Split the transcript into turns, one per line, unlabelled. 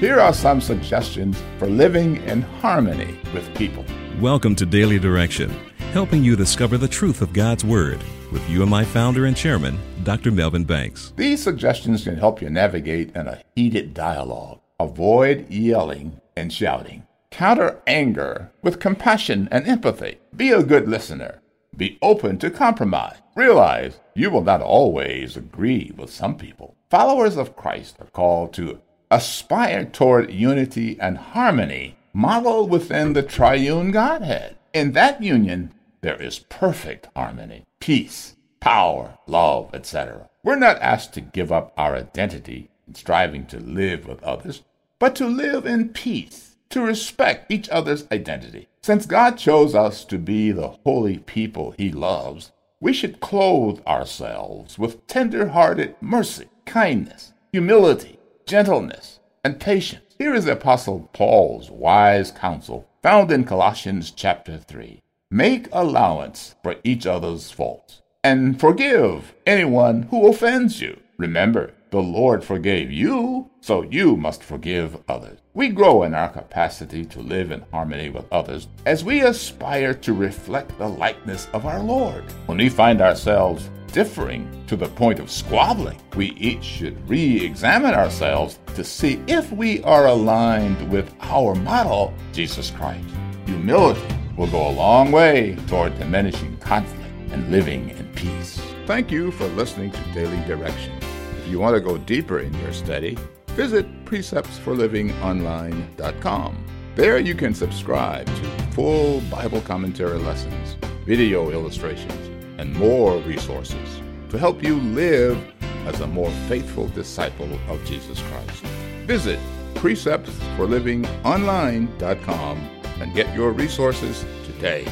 Here are some suggestions for living in harmony with people.
Welcome to Daily Direction, helping you discover the truth of God's Word with UMI founder and chairman, Dr. Melvin Banks.
These suggestions can help you navigate in a heated dialogue. Avoid yelling and shouting. Counter anger with compassion and empathy. Be a good listener. Be open to compromise. Realize you will not always agree with some people. Followers of Christ are called to aspire toward unity and harmony modeled within the triune Godhead. In that union, there is perfect harmony, peace, power, love, etc. We're not asked to give up our identity in striving to live with others, but to live in peace, to respect each other's identity. Since God chose us to be the holy people He loves, we should clothe ourselves with tender hearted mercy, kindness, humility, gentleness, and patience. Here is the Apostle Paul's wise counsel found in Colossians chapter 3. Make allowance for each other's faults and forgive anyone who offends you. Remember, the Lord forgave you, so you must forgive others. We grow in our capacity to live in harmony with others as we aspire to reflect the likeness of our Lord. When we find ourselves differing to the point of squabbling, we each should re examine ourselves to see if we are aligned with our model, Jesus Christ. Humility will go a long way toward diminishing conflict and living in peace. Thank you for listening to Daily Direction. If you want to go deeper in your study, visit preceptsforlivingonline.com. There you can subscribe to full Bible commentary lessons, video illustrations, and more resources to help you live as a more faithful disciple of Jesus Christ. Visit preceptsforlivingonline.com and get your resources today.